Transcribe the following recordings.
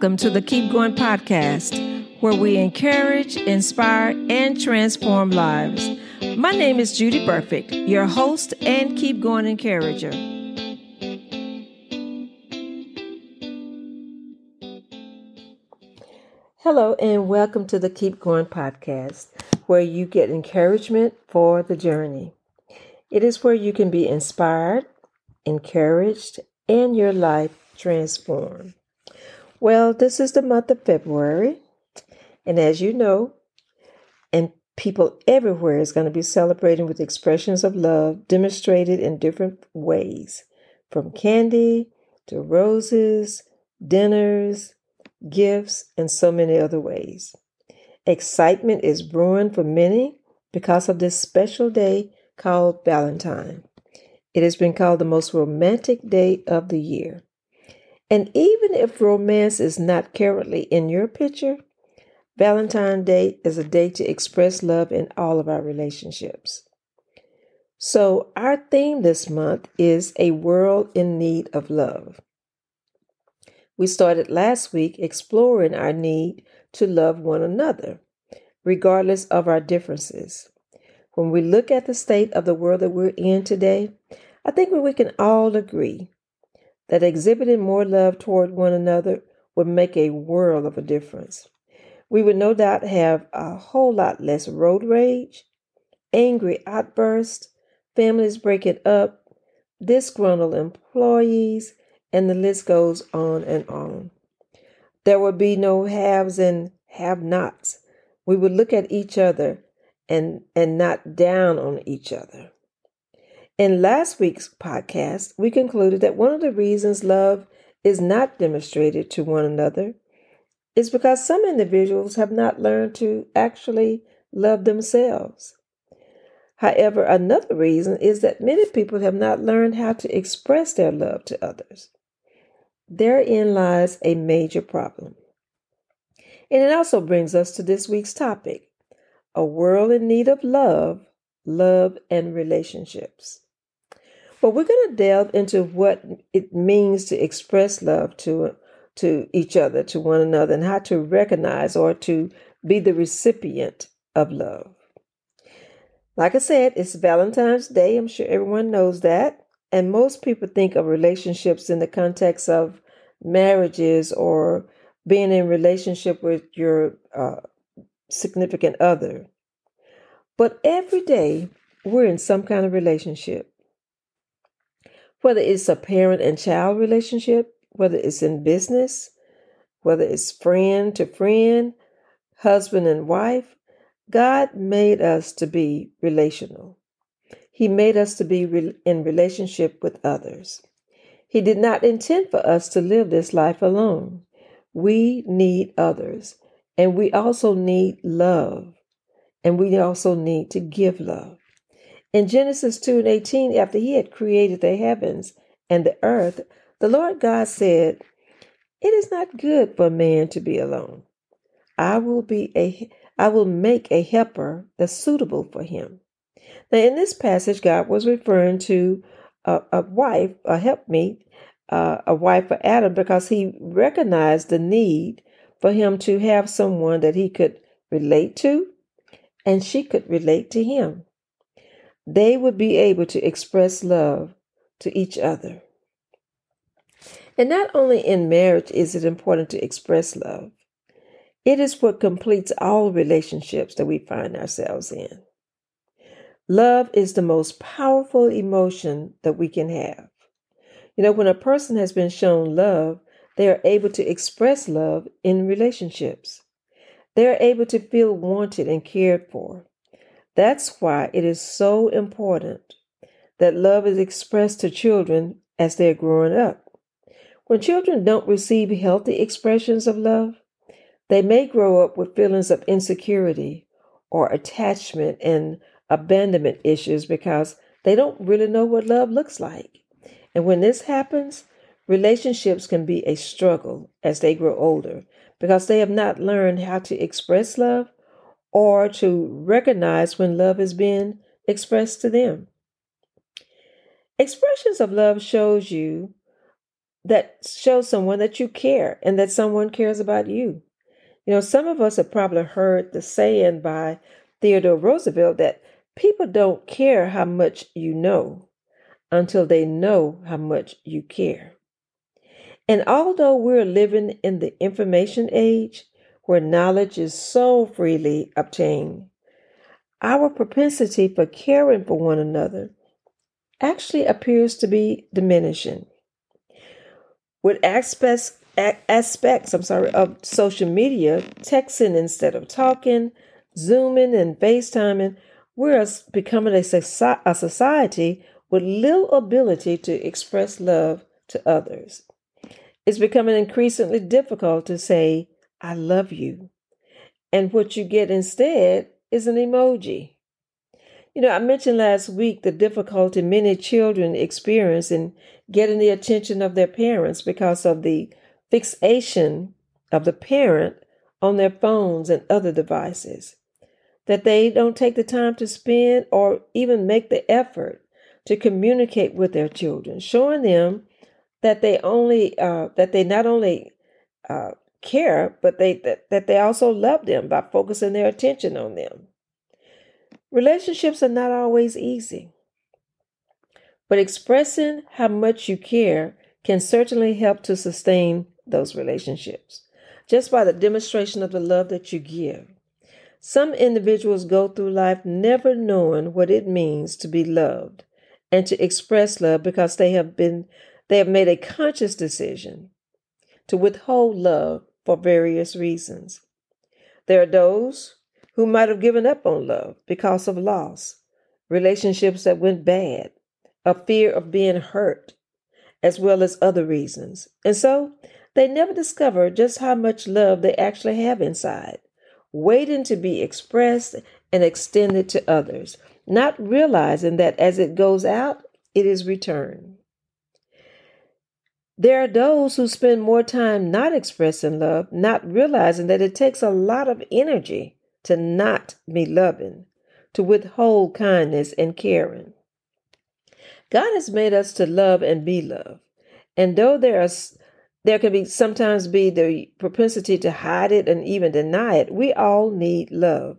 Welcome to the Keep Going podcast, where we encourage, inspire, and transform lives. My name is Judy Perfect, your host and Keep Going encourager. Hello, and welcome to the Keep Going podcast, where you get encouragement for the journey. It is where you can be inspired, encouraged, and your life transformed. Well, this is the month of February, and as you know, and people everywhere is going to be celebrating with expressions of love demonstrated in different ways from candy to roses, dinners, gifts, and so many other ways. Excitement is brewing for many because of this special day called Valentine. It has been called the most romantic day of the year. And even if romance is not currently in your picture, Valentine's Day is a day to express love in all of our relationships. So, our theme this month is a world in need of love. We started last week exploring our need to love one another, regardless of our differences. When we look at the state of the world that we're in today, I think we can all agree that exhibiting more love toward one another would make a world of a difference. We would no doubt have a whole lot less road rage, angry outbursts, families breaking up, disgruntled employees, and the list goes on and on. There would be no haves and have nots. We would look at each other and, and not down on each other. In last week's podcast, we concluded that one of the reasons love is not demonstrated to one another is because some individuals have not learned to actually love themselves. However, another reason is that many people have not learned how to express their love to others. Therein lies a major problem. And it also brings us to this week's topic a world in need of love, love, and relationships. But we're going to delve into what it means to express love to to each other, to one another, and how to recognize or to be the recipient of love. Like I said, it's Valentine's Day. I'm sure everyone knows that. And most people think of relationships in the context of marriages or being in relationship with your uh, significant other. But every day we're in some kind of relationship whether it's a parent and child relationship, whether it's in business, whether it's friend to friend, husband and wife, God made us to be relational. He made us to be re- in relationship with others. He did not intend for us to live this life alone. We need others, and we also need love, and we also need to give love. In Genesis 2 and 18, after he had created the heavens and the earth, the Lord God said, It is not good for man to be alone. I will be a I will make a helper that's suitable for him. Now, in this passage, God was referring to a, a wife, a helpmeet, uh, a wife for Adam, because he recognized the need for him to have someone that he could relate to and she could relate to him they would be able to express love to each other. And not only in marriage is it important to express love, it is what completes all relationships that we find ourselves in. Love is the most powerful emotion that we can have. You know, when a person has been shown love, they are able to express love in relationships. They are able to feel wanted and cared for. That's why it is so important that love is expressed to children as they're growing up. When children don't receive healthy expressions of love, they may grow up with feelings of insecurity or attachment and abandonment issues because they don't really know what love looks like. And when this happens, relationships can be a struggle as they grow older because they have not learned how to express love or to recognize when love is being expressed to them. Expressions of love shows you that shows someone that you care and that someone cares about you. You know, some of us have probably heard the saying by Theodore Roosevelt that people don't care how much you know until they know how much you care. And although we're living in the information age where knowledge is so freely obtained, our propensity for caring for one another actually appears to be diminishing. With aspects, aspects, I'm sorry, of social media, texting instead of talking, zooming and FaceTiming, we're becoming a, a society with little ability to express love to others. It's becoming increasingly difficult to say, I love you. And what you get instead is an emoji. You know, I mentioned last week the difficulty many children experience in getting the attention of their parents because of the fixation of the parent on their phones and other devices. That they don't take the time to spend or even make the effort to communicate with their children, showing them that they only uh, that they not only uh, care, but they that, that they also love them by focusing their attention on them. Relationships are not always easy, but expressing how much you care can certainly help to sustain those relationships just by the demonstration of the love that you give. Some individuals go through life never knowing what it means to be loved and to express love because they have been they have made a conscious decision to withhold love for various reasons. There are those who might have given up on love because of loss, relationships that went bad, a fear of being hurt, as well as other reasons. And so they never discover just how much love they actually have inside, waiting to be expressed and extended to others, not realizing that as it goes out, it is returned. There are those who spend more time not expressing love, not realizing that it takes a lot of energy to not be loving, to withhold kindness and caring. God has made us to love and be loved. And though there are there can be sometimes be the propensity to hide it and even deny it, we all need love.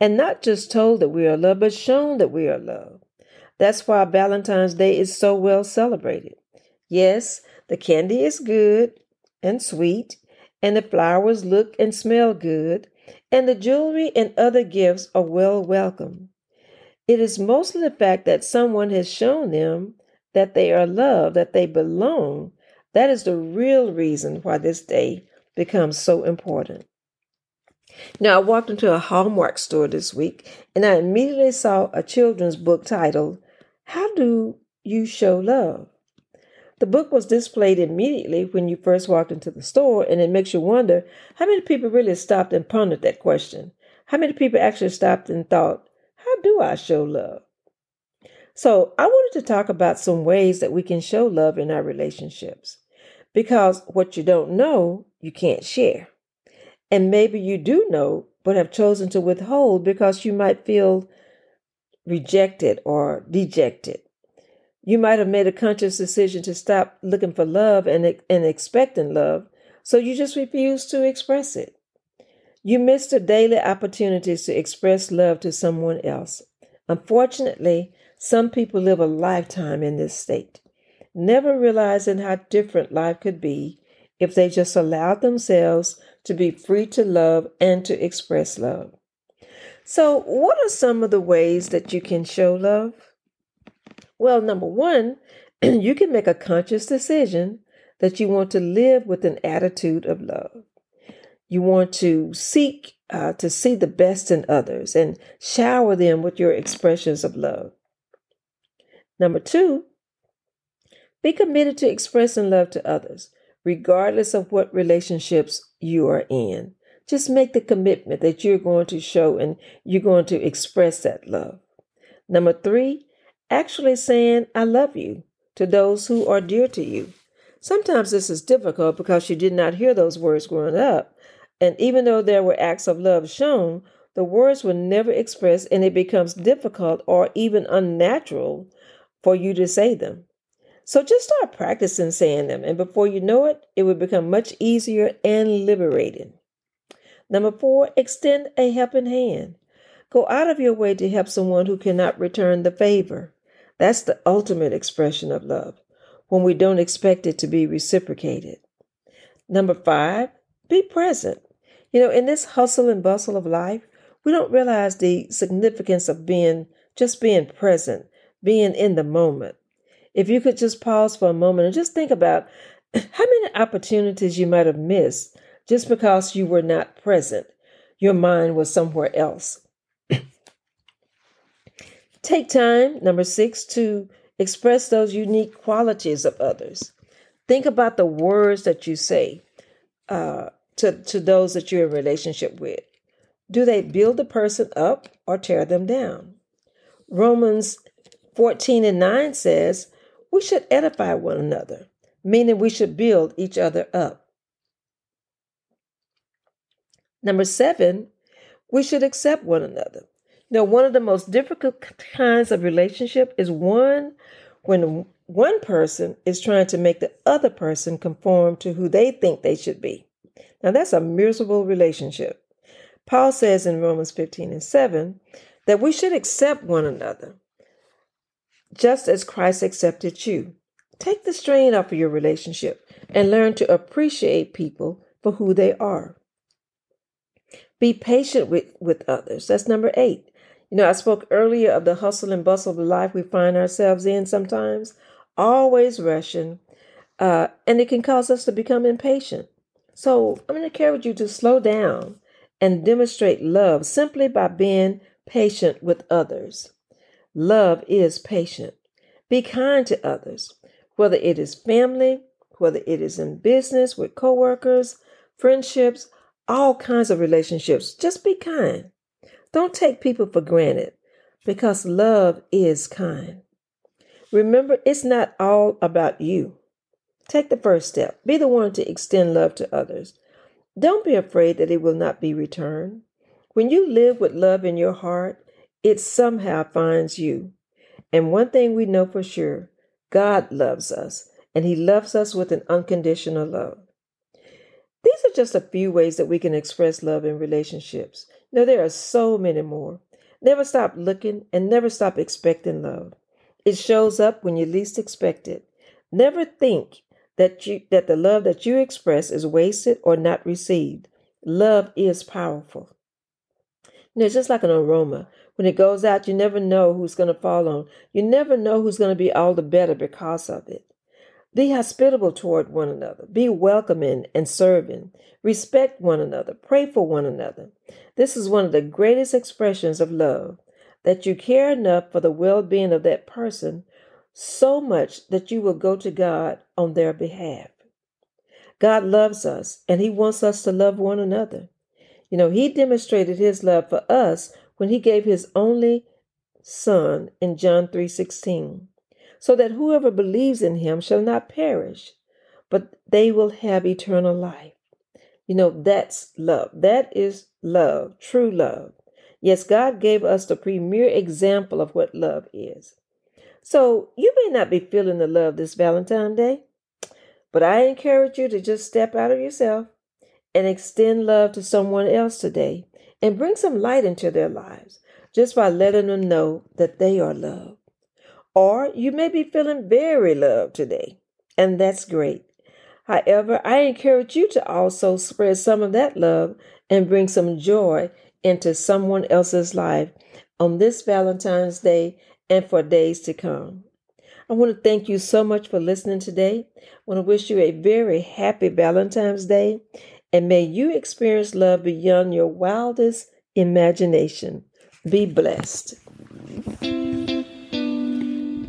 And not just told that we are loved, but shown that we are loved. That's why Valentine's Day is so well celebrated. Yes, the candy is good and sweet, and the flowers look and smell good, and the jewelry and other gifts are well welcome. It is mostly the fact that someone has shown them that they are loved, that they belong. That is the real reason why this day becomes so important. Now, I walked into a Hallmark store this week and I immediately saw a children's book titled, How Do You Show Love? The book was displayed immediately when you first walked into the store, and it makes you wonder how many people really stopped and pondered that question. How many people actually stopped and thought, How do I show love? So, I wanted to talk about some ways that we can show love in our relationships. Because what you don't know, you can't share. And maybe you do know, but have chosen to withhold because you might feel rejected or dejected. You might have made a conscious decision to stop looking for love and, and expecting love, so you just refuse to express it. You missed the daily opportunities to express love to someone else. Unfortunately, some people live a lifetime in this state, never realizing how different life could be if they just allowed themselves to be free to love and to express love. So, what are some of the ways that you can show love? Well, number one, you can make a conscious decision that you want to live with an attitude of love. You want to seek uh, to see the best in others and shower them with your expressions of love. Number two, be committed to expressing love to others, regardless of what relationships you are in. Just make the commitment that you're going to show and you're going to express that love. Number three, actually saying, I love you to those who are dear to you. Sometimes this is difficult because you did not hear those words growing up. And even though there were acts of love shown, the words were never expressed and it becomes difficult or even unnatural for you to say them. So just start practicing saying them, and before you know it, it will become much easier and liberating. Number four, extend a helping hand. Go out of your way to help someone who cannot return the favor. That's the ultimate expression of love when we don't expect it to be reciprocated. Number five, be present. You know, in this hustle and bustle of life, we don't realize the significance of being just being present, being in the moment. If you could just pause for a moment and just think about how many opportunities you might have missed just because you were not present, your mind was somewhere else. Take time, number six, to express those unique qualities of others. Think about the words that you say uh, to, to those that you're in relationship with. Do they build the person up or tear them down? Romans 14 and 9 says, We should edify one another, meaning we should build each other up. Number seven, we should accept one another. Now, one of the most difficult kinds of relationship is one when one person is trying to make the other person conform to who they think they should be. Now, that's a miserable relationship. Paul says in Romans 15 and 7 that we should accept one another just as Christ accepted you. Take the strain off of your relationship and learn to appreciate people for who they are. Be patient with, with others. That's number eight. You know, I spoke earlier of the hustle and bustle of life we find ourselves in sometimes, always rushing, uh, and it can cause us to become impatient. So I'm going to encourage you to slow down and demonstrate love simply by being patient with others. Love is patient. Be kind to others, whether it is family, whether it is in business with coworkers, friendships, all kinds of relationships. Just be kind. Don't take people for granted because love is kind. Remember, it's not all about you. Take the first step. Be the one to extend love to others. Don't be afraid that it will not be returned. When you live with love in your heart, it somehow finds you. And one thing we know for sure God loves us, and He loves us with an unconditional love. These are just a few ways that we can express love in relationships. Now, there are so many more. Never stop looking and never stop expecting love. It shows up when you least expect it. Never think that you that the love that you express is wasted or not received. Love is powerful. You know, it's just like an aroma. When it goes out, you never know who's going to fall on. You never know who's going to be all the better because of it. Be hospitable toward one another. Be welcoming and serving. Respect one another. Pray for one another. This is one of the greatest expressions of love that you care enough for the well being of that person so much that you will go to God on their behalf. God loves us and He wants us to love one another. You know, He demonstrated His love for us when He gave His only Son in John 3 16 so that whoever believes in him shall not perish, but they will have eternal life. You know, that's love. That is love, true love. Yes, God gave us the premier example of what love is. So you may not be feeling the love this Valentine Day, but I encourage you to just step out of yourself and extend love to someone else today and bring some light into their lives just by letting them know that they are loved. Or you may be feeling very loved today, and that's great. However, I encourage you to also spread some of that love and bring some joy into someone else's life on this Valentine's Day and for days to come. I want to thank you so much for listening today. I want to wish you a very happy Valentine's Day and may you experience love beyond your wildest imagination. Be blessed.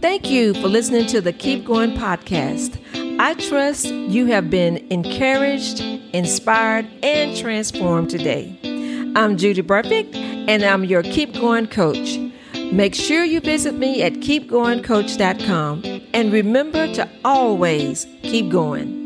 Thank you for listening to the Keep Going podcast. I trust you have been encouraged, inspired, and transformed today. I'm Judy Burfict, and I'm your Keep Going coach. Make sure you visit me at keepgoingcoach.com and remember to always keep going.